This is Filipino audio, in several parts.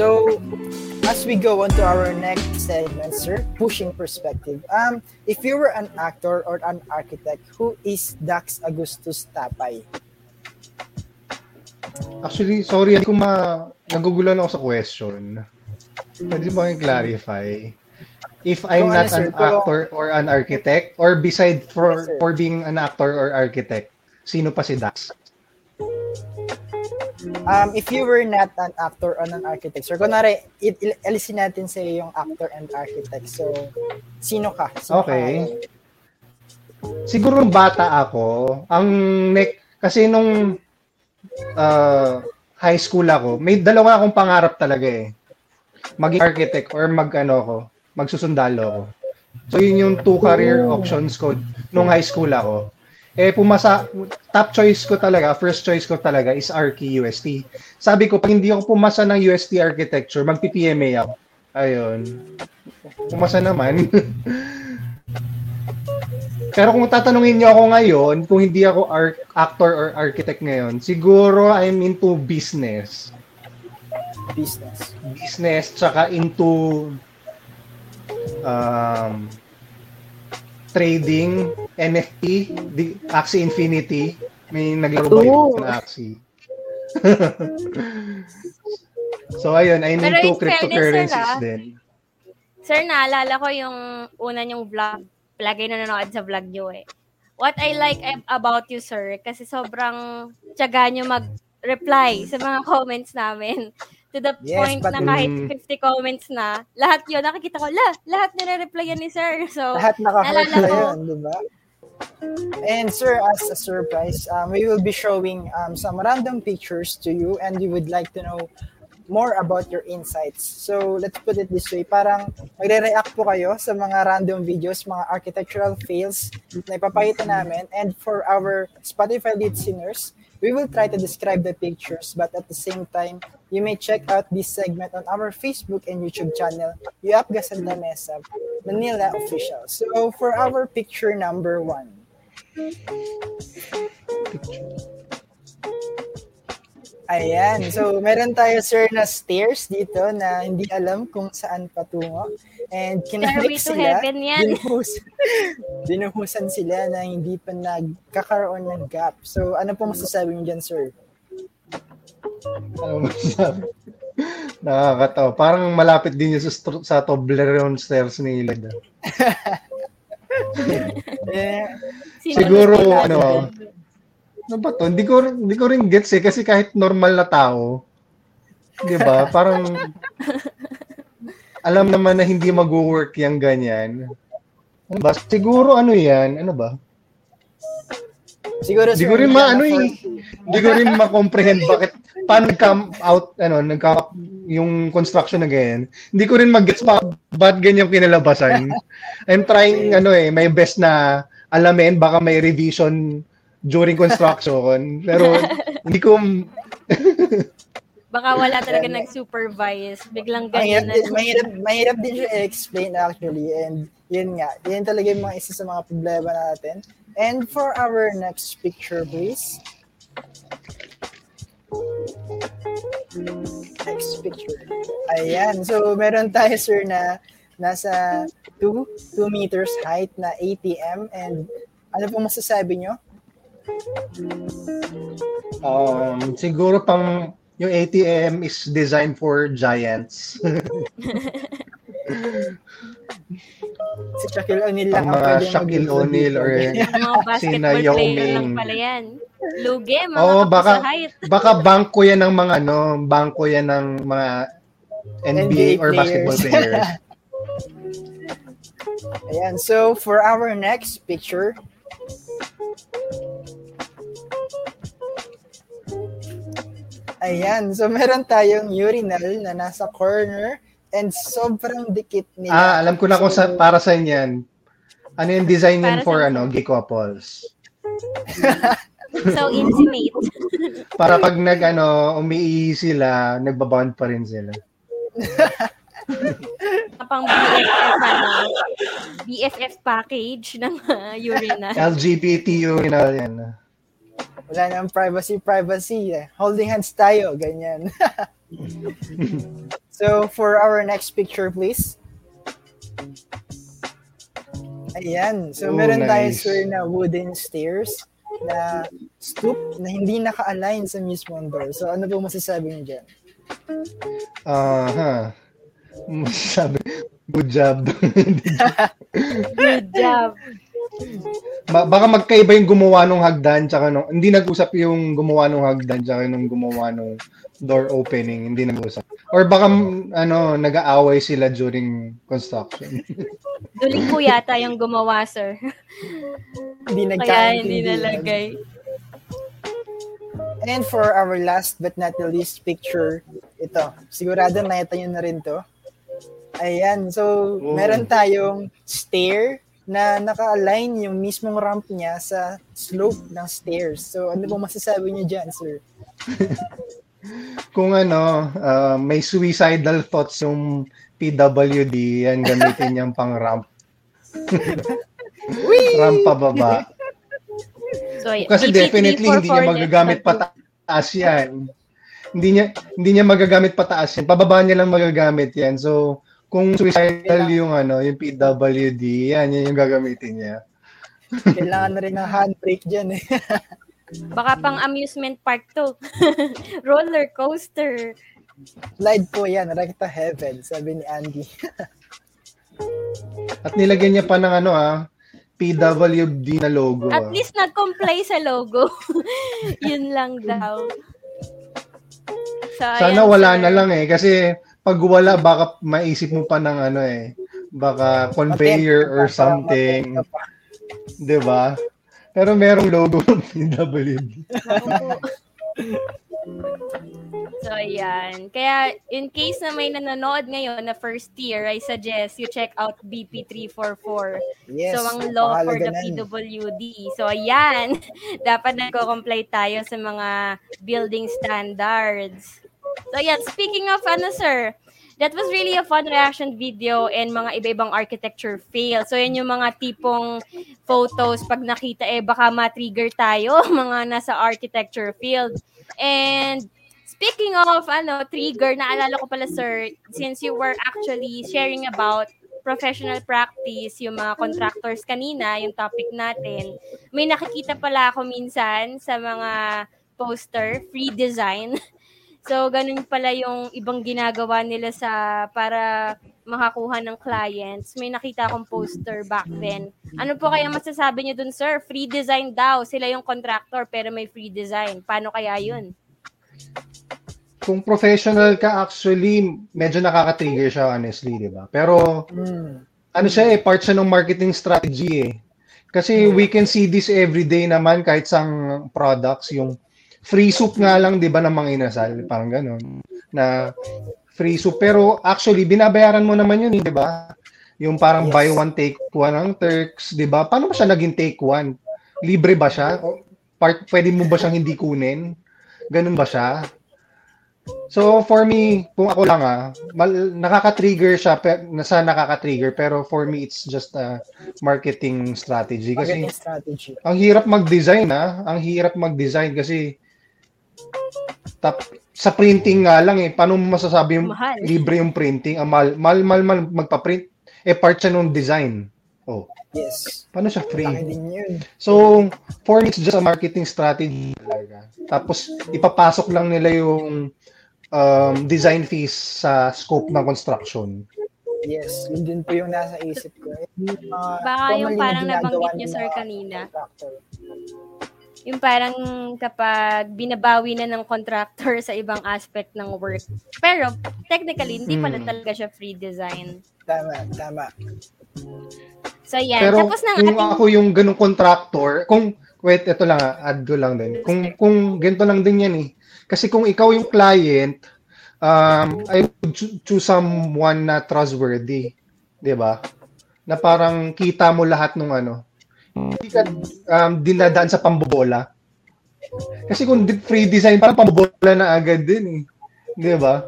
So, as we go on to our next segment, sir, pushing perspective. Um, if you were an actor or an architect, who is Dax Agustus Tapay? Actually, sorry, hindi ko ma... Nagugulan ako sa question. Pwede mo clarify? If I'm Kung not ano, sir, an actor or an architect, or beside for Yes, sir. for being an actor or architect, sino pa si Dax? Um, if you were not an actor or an architect, sir, kunwari, il- il- alisin natin sa yung actor and architect. So, sino ka? Sino Okay. Siguro nung bata ako, ang neck, kasi nung uh, high school ako, may dalawa akong pangarap talaga eh. Maging architect or mag ano ko, magsusundalo ako. So yun yung two career options ko nung high school ako. Eh pumasa top choice ko talaga, first choice ko talaga is Archi UST. Sabi ko pag hindi ako pumasa ng UST architecture, magpi-PMA ako. Ayun. Pumasa naman. Pero kung tatanungin niyo ako ngayon, kung hindi ako ar- actor or architect ngayon, siguro I'm into business. Business. Business, tsaka into um, trading, NFT, di, Axie Infinity. May naglaro ba yun ng Axie? so ayun, I'm Pero into in fairness, cryptocurrencies sir, ah, din. Sir, naalala ko yung una niyong vlog. Lagi na nanonood sa vlog niyo eh. What I like ab- about you, sir, kasi sobrang tiyaga niyo mag-reply sa mga comments namin. To the Yes, point but- na kahit Mm. 50 comments na, lahat yun, nakikita ko, la, lahat nire-reply yan ni sir. So, Lahat naka-heart naalala na ko. yun, di ba? And sir, as a surprise, um, we will be showing um, some random pictures to you and you would like to know more about your insights. So let's put it this way, parang magre-react po kayo sa mga random videos, mga architectural fails na ipapakita namin. And for our Spotify listeners, we will try to describe the pictures, but at the same time, you may check out this segment on our Facebook and YouTube channel, UAPGA Santa Mesa, Manila Official. So for our picture number one, Ayan. So, meron tayo, sir, na stairs dito na hindi alam kung saan patungo. And to sila. heaven yan. Dinuhus, dinuhusan sila na hindi pa nagkakaroon ng gap. So, ano po masasabi niyo dyan, sir? Ano masasabi? Nakakatawa. Parang malapit din yun sa, sa Toblerone stairs ni Leda. Eh, sino Siguro, ano, ano ba to? Hindi ko, hindi ko rin gets eh. Kasi kahit normal na tao, di ba? Parang, alam naman na hindi mag-work yung ganyan. Ano ba? Siguro ano yan? Ano ba? siguro, sir, ko rin ma, ano eh. Hindi ko rin ma-comprehend bakit paano nag-come out, ano, nagka yung construction na ganyan. Hindi ko rin mag-gets pa ba't ganyan kinalabasan. I'm trying, ano eh, my best na alamin, baka may revision during construction. Pero hindi ko, Baka wala talaga nag-supervise. Biglang Mahirap ganyan na. din, mahirap, mahirap din siya i-explain actually. And yun nga, yun talaga yung mga isa sa mga problema natin. And for our next picture, please. Next picture. Ayan. So, meron tayo, sir, na nasa 2, 2 meters height na ATM. And ano po masasabi nyo? Um, siguro pang, yung ATM is designed for giants. Si Shaquille O'Neal lang Ang mga pwede Shaquille O'Neal or Sina Yao player lang Ming. pala yan. Lugi, mga Oo, baka- sa height. baka bangko yan ng mga ano, bangko yan ng mga NBA, NBA or basketball players. players. Ayan, so for our next picture, Ayan, so meron tayong urinal na nasa corner and sobrang dikit nila. ah, alam ko na kung sa, para sa yan. Ano yung design yan Para for sa- ano, gay couples. So intimate. Para pag nag ano, umiihi sila, nagbabond pa rin sila. Pang BFF, ano, BFF package ng uh, urinal. LGBT urinal yan. Wala nang privacy, privacy. Eh. Holding hands tayo, ganyan. so for our next picture, please. Ayan. So Oh, meron tayo nice. sir na wooden stairs na stoop na hindi naka-align sa mismong door. So ano po masasabi niyo dyan? Aha. Sabi, good job. Good job. Ba- baka magkaiba yung gumawa ng hagdan tsaka nung hindi nag-usap yung gumawa ng hagdan tsaka nung gumawa ng door opening, hindi nag-usap. Or baka ano, nag-aaway sila during construction. Duling po yata yung gumawa, sir. Hindi Kaya nagkaintindihan. hindi nalagay. And for our last but not the least picture, ito. Sigurado nakita nyo na rin to. Ayan. So, Oh. meron tayong stair na naka-align yung mismong ramp niya sa slope ng stairs. So, ano po masasabi niyo dyan, sir? Kung ano, ah, may suicidal thoughts yung PWD, yan gamitin niyang pang ramp. ramp pababa. So, Kasi BP344 definitely hindi niya magagamit pataas yan. Hindi niya hindi niya magagamit pataas yan. Pababa niya lang magagamit yan. So kung suicidal yung ano, yung PWD, yan, yan yung gagamitin niya. Kailangan na rin ng handbrake dyan eh. Baka pang amusement park to. Roller coaster. Slide po yan, Recta Heaven, sabi ni Andy. At nilagyan niya pa ng ano ah, PWD na logo. At ah. least nag-comply sa logo. Yun lang daw. So, Sana ayan, wala sir. na lang eh kasi pag wala baka maisip mo pa ng ano eh, baka conveyor or something, 'di ba? Pero merong logo ng PWD. So, ayan. Kaya, in case na may nanonood ngayon na first year, I suggest you check out BP344. Yes, so, ang law for the nun. PWD. So, ayan. Dapat nagko-comply tayo sa mga building standards. So, ayan. Speaking of, ano, sir, that was really a fun reaction video and mga iba-ibang architecture fail. So, yan yung mga tipong photos pag nakita, eh, baka ma-trigger tayo, mga nasa architecture field. And, speaking of, ano, trigger, naalala ko pala, sir, since you were actually sharing about professional practice, yung mga contractors kanina, yung topic natin, may nakikita pala ako minsan sa mga poster, free design. So, ganun pala yung ibang ginagawa nila sa para makakuha ng clients. May nakita akong poster back then. Ano po kaya masasabi niyo dun, sir? Free design daw. Sila yung contractor pero may free design. Paano kaya yun? Kung professional ka actually medyo nakaka-trigger siya honestly, 'di ba? Pero Hmm. ano siya eh, part siya ng marketing strategy eh. Kasi we can see this every day naman kahit sa products, yung free soup nga lang, di ba, ng mga inasal, parang ganun, na free soup. Pero actually, binabayaran mo naman yun, eh, di ba? Yung parang Yes. buy one, take one ng Turks, di ba? Paano ba siya naging take one? Libre ba siya? O part, pwede mo ba siyang hindi kunin? Ganun ba siya? So for me, kung ako lang ah, mal- nakaka-trigger siya, pe- nasa nakaka-trigger, pero for me it's just a marketing strategy kasi Marketing strategy. ang hirap mag-design ah, ang hirap mag-design kasi tap, sa printing nga lang eh, paano mo masasabi yung Mahal. libre yung printing? Ang mahal, mahal, mahal, mahal magpa-print, eh part siya ng design. Oh, Yes. paano siya free? So, for me, it's just a marketing strategy talaga. Tapos, ipapasok lang nila yung um, design fees sa scope ng construction. Yes. Yun din po yung nasa isip ko. Mga Baka yung parang nabanggit ng niyo, sir, kanina. contractor. Yung parang kapag binabawi na ng contractor sa ibang aspect ng work. Pero technically, hindi pala Hmm. talaga siya free design. Tama, tama. So yan. Pero Tapos ng kung ating... ako yung ganung contractor, kung, wait, ito lang, add ko lang din. Kung, kung ganito lang din yan eh. Kasi kung ikaw yung client, um, I would choo- choose someone na trustworthy. 'di ba? Na parang kita mo lahat ng ano. Hindi ka um, dinadaan sa pambobola. Kasi kung free design, parang pambobola na agad din eh. 'Di ba?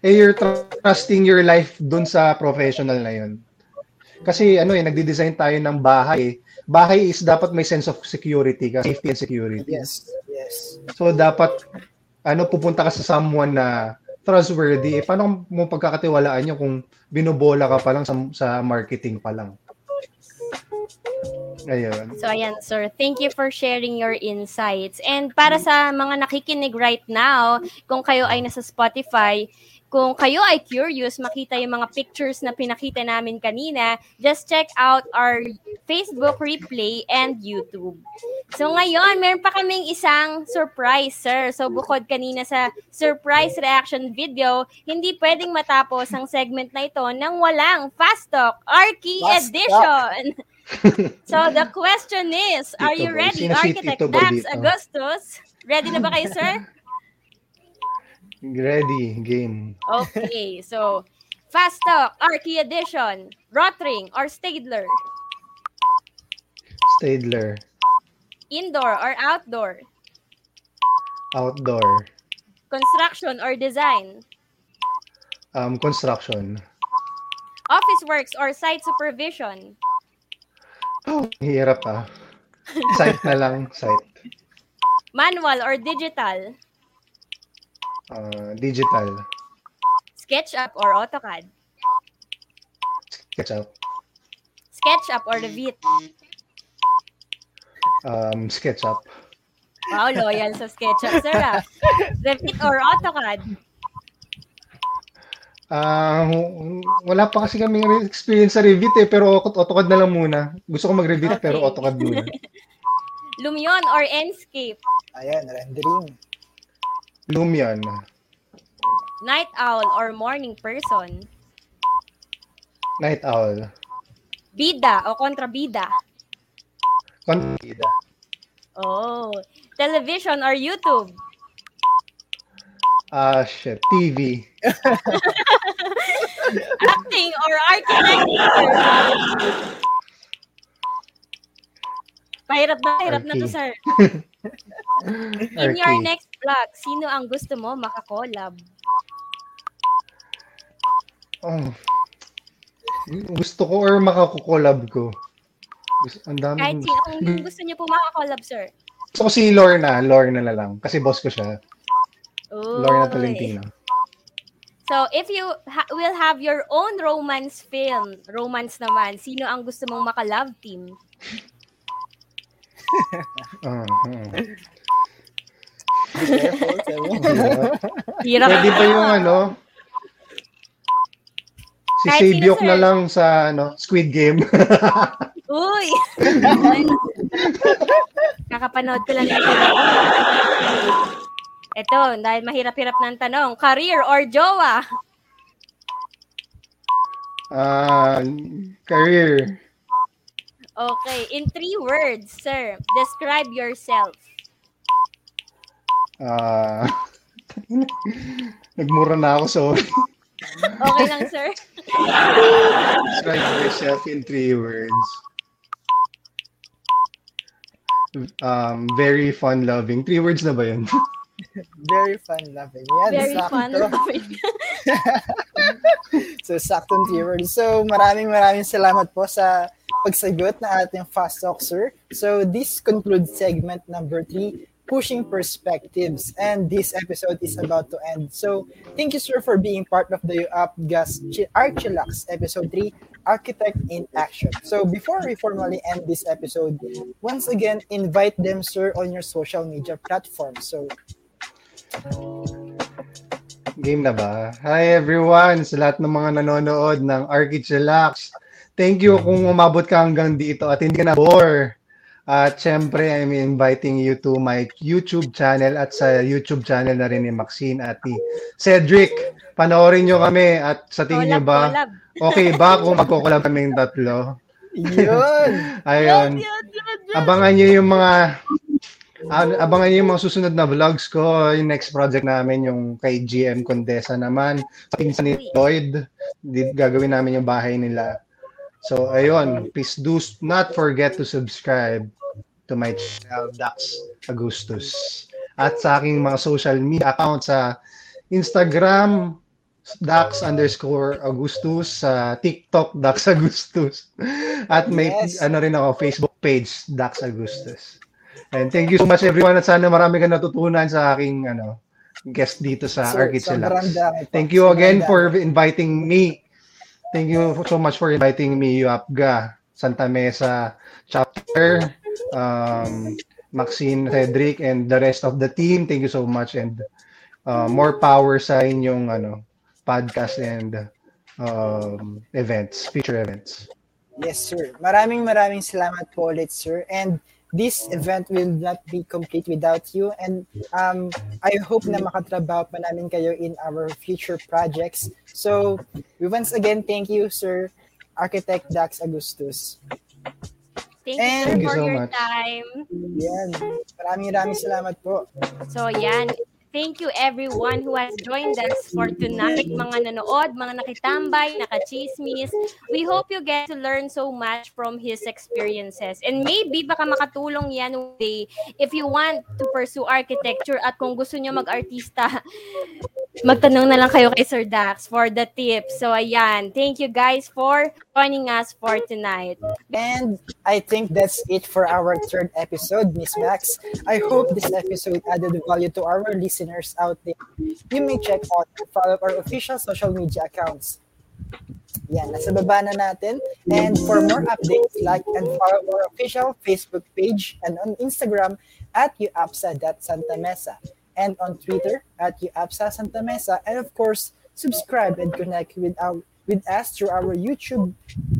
Eh, you're trusting your life dun sa professional na yun. Kasi ano eh, nagde-design tayo ng bahay. eh. Bahay is dapat may sense of security ka, safety and security. Yes. Yes. So dapat ano pupunta ka sa someone na trustworthy. Eh, paano mo pagkakatiwalaan yun kung binobola ka pa lang sa, sa marketing pa lang? Ayun. So, ayan, sir. Thank you for sharing your insights. And para sa mga nakikinig right now, kung kayo ay nasa Spotify, kung kayo ay curious makita yung mga pictures na pinakita namin kanina, just check out our Facebook replay and YouTube. So ngayon, meron pa kaming isang surprise, sir. So bukod kanina sa surprise reaction video, hindi pwedeng matapos ang segment na ito nang walang Fast Talk Archie Fast Edition. so the question is, are Tito you Boy. ready, Sino si Architect Dax dito? Augustus? Ready na ba kayo, sir? Ready, game. Okay, so Fast Talk, Archie Edition, Rotring or Stadler, Stadler. Indoor or Outdoor, Outdoor. Construction or Design, Um, construction. Office Works or Site Supervision, hirap ah. Site na lang, site. Manual or Digital, Uh, digital. SketchUp or AutoCAD, SketchUp. SketchUp or Revit. Um, SketchUp. Wow, loyal sa SketchUp, sir. ah. Revit or AutoCAD, Ah, wala pa kasi kami experience sa Revit eh, pero AutoCAD na lang muna. Gusto ko mag-Revit Okay. pero AutoCAD muna. Lumion or Enscape, Ayan, rendering. Lumion. Night Owl or Morning Person, Night Owl. Bida o Kontrabida, Confida. Oh, television or YouTube, Ah, shit. TV. acting or architecture. Pahirap na, pahirap na to, sir. In your next vlog, sino ang gusto mo makakollab? Oh. Gusto ko or makakukolab ko. Gusto, ang dami. Kahit sino, kung gusto niyo po makakollab, sir. Gusto ko si Lorna. Lorna na lang. Kasi boss ko siya. Uy. Lorna Tolentino. So, if you ha- will have your own romance film, romance naman, sino ang gusto mong maka-love team? Ah. Be careful. Hirap Pwede ba yung ano? Si Kahit Sabiok na lang sa ano, Squid Game. Uy! Kakapanood ko lang ito. Dahil mahirap-hirap ng tanong, career or jowa? Ah, career. Okay, in three words, sir, describe yourself. Ah, nagmura na ako, sorry. Okay lang, sir? Describe yourself in three words. Um, very fun-loving. Three words na ba yun? Very fun loving. Yan, Very sakto. fun. So, saktong three words. So, maraming maraming salamat po sa pagsagot na ating Fast Talk, sir. So, this concludes segment number three, Pushing Perspectives. And this episode is about to end. So, thank you, sir, for being part of the UpGas Archilax episode 3, Architect in Action. So, before we formally end this episode, once again, invite them, sir, on your social media platforms. So, Game na ba? Hi everyone! Sa lahat ng mga nanonood ng Architelax. Thank you kung umabot ka hanggang dito at hindi ka na bore. At syempre, I'm inviting you to my YouTube channel at sa YouTube channel na rin ni Maxine at ni Cedric. Panoorin nyo kami at sa tingin nyo ba, collab. okay ba kung magkukulab kaming tatlo? yun! Ayun. Yun, yun, yun, yun. Abangan nyo yung mga abangan nyo yung mga susunod na vlogs ko. Yung next project namin, yung kay GM Condesa naman. Pinsan ni Lloyd. Gagawin namin yung bahay nila. So, ayun. Please do not forget to subscribe to my channel, Dax Agustus. At sa aking mga social media accounts sa Instagram, Dax underscore Augustus, sa TikTok, Dax Agustus. At may Yes. ano rin ako, Facebook page, Dax Agustus. And thank you so much everyone at sana marami kang natutunan sa aking ano guest dito sa So, po. Thank you again for inviting me. Thank you so much for inviting me, UAPGA, Santa Mesa chapter, um, Maxine, Cedric, and the rest of the team. Thank you so much and uh, more power sa inyong ano, podcast and um, events, future events. Yes, sir. Maraming maraming salamat po ulit, sir. And this event will not be complete without you. And um, I hope na makatrabaho pa namin kayo in our future projects. So, we once again thank you, sir, Architect Dax Agustus. Thank you, And sir, Thank you for so your much. time. Yan. Maraming maraming salamat po. So, yan. Thank you everyone who has joined us for tonight. Mga nanood, mga nakitambay, nakachismis. We hope you get to learn so much from his experiences. And maybe baka makatulong yan one day if you want to pursue architecture at kung gusto nyo mag-artista, magtanong na lang kayo kay Sir Dax for the tips. So, ayan. Thank you guys for joining us for tonight. And I think that's it for our third episode, Miss Max. I hope this episode added value to our listeners out there. You may check out and follow our official social media accounts. Yan, nasa baba na natin. And for more updates, like and follow our official Facebook page and on Instagram at uapsa.santamesa and on Twitter at uapsa Santa Mesa. And of course, subscribe and connect with our with us through our YouTube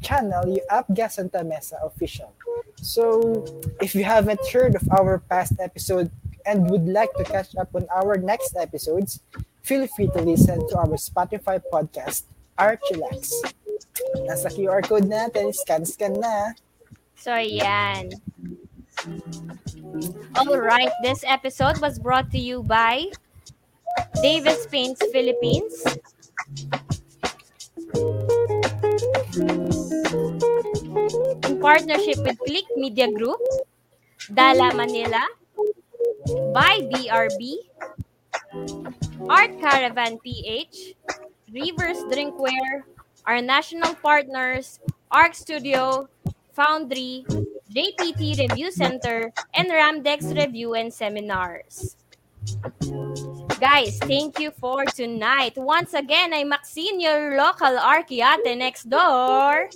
channel, UAPGA Santa Mesa Official. So, if you haven't heard of our past episode and would like to catch up on our next episodes, feel free to listen to our Spotify podcast, Archilax. Nasa QR code natin, scan-scan na. So, yan. All right, this episode was brought to you by Davis Paints Philippines. In partnership with Click Media Group, Dala Manila, by BRB, Art Caravan PH, Rivers Drinkware, our national partners, Arc Studio, Foundry, JPT Review Center, and Ramdex Review and Seminars. Guys, thank you for tonight. Once again, I'm Maxine, your local archiate next door.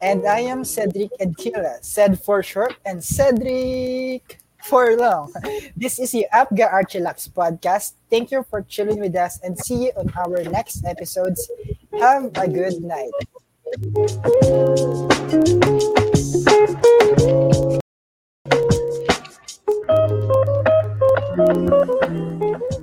And I am Cedric Edkila, said for short and Cedric for long. This is the UAPGA Archilax podcast. Thank you for chilling with us and see you on our next episodes. Have a good night. Thank you.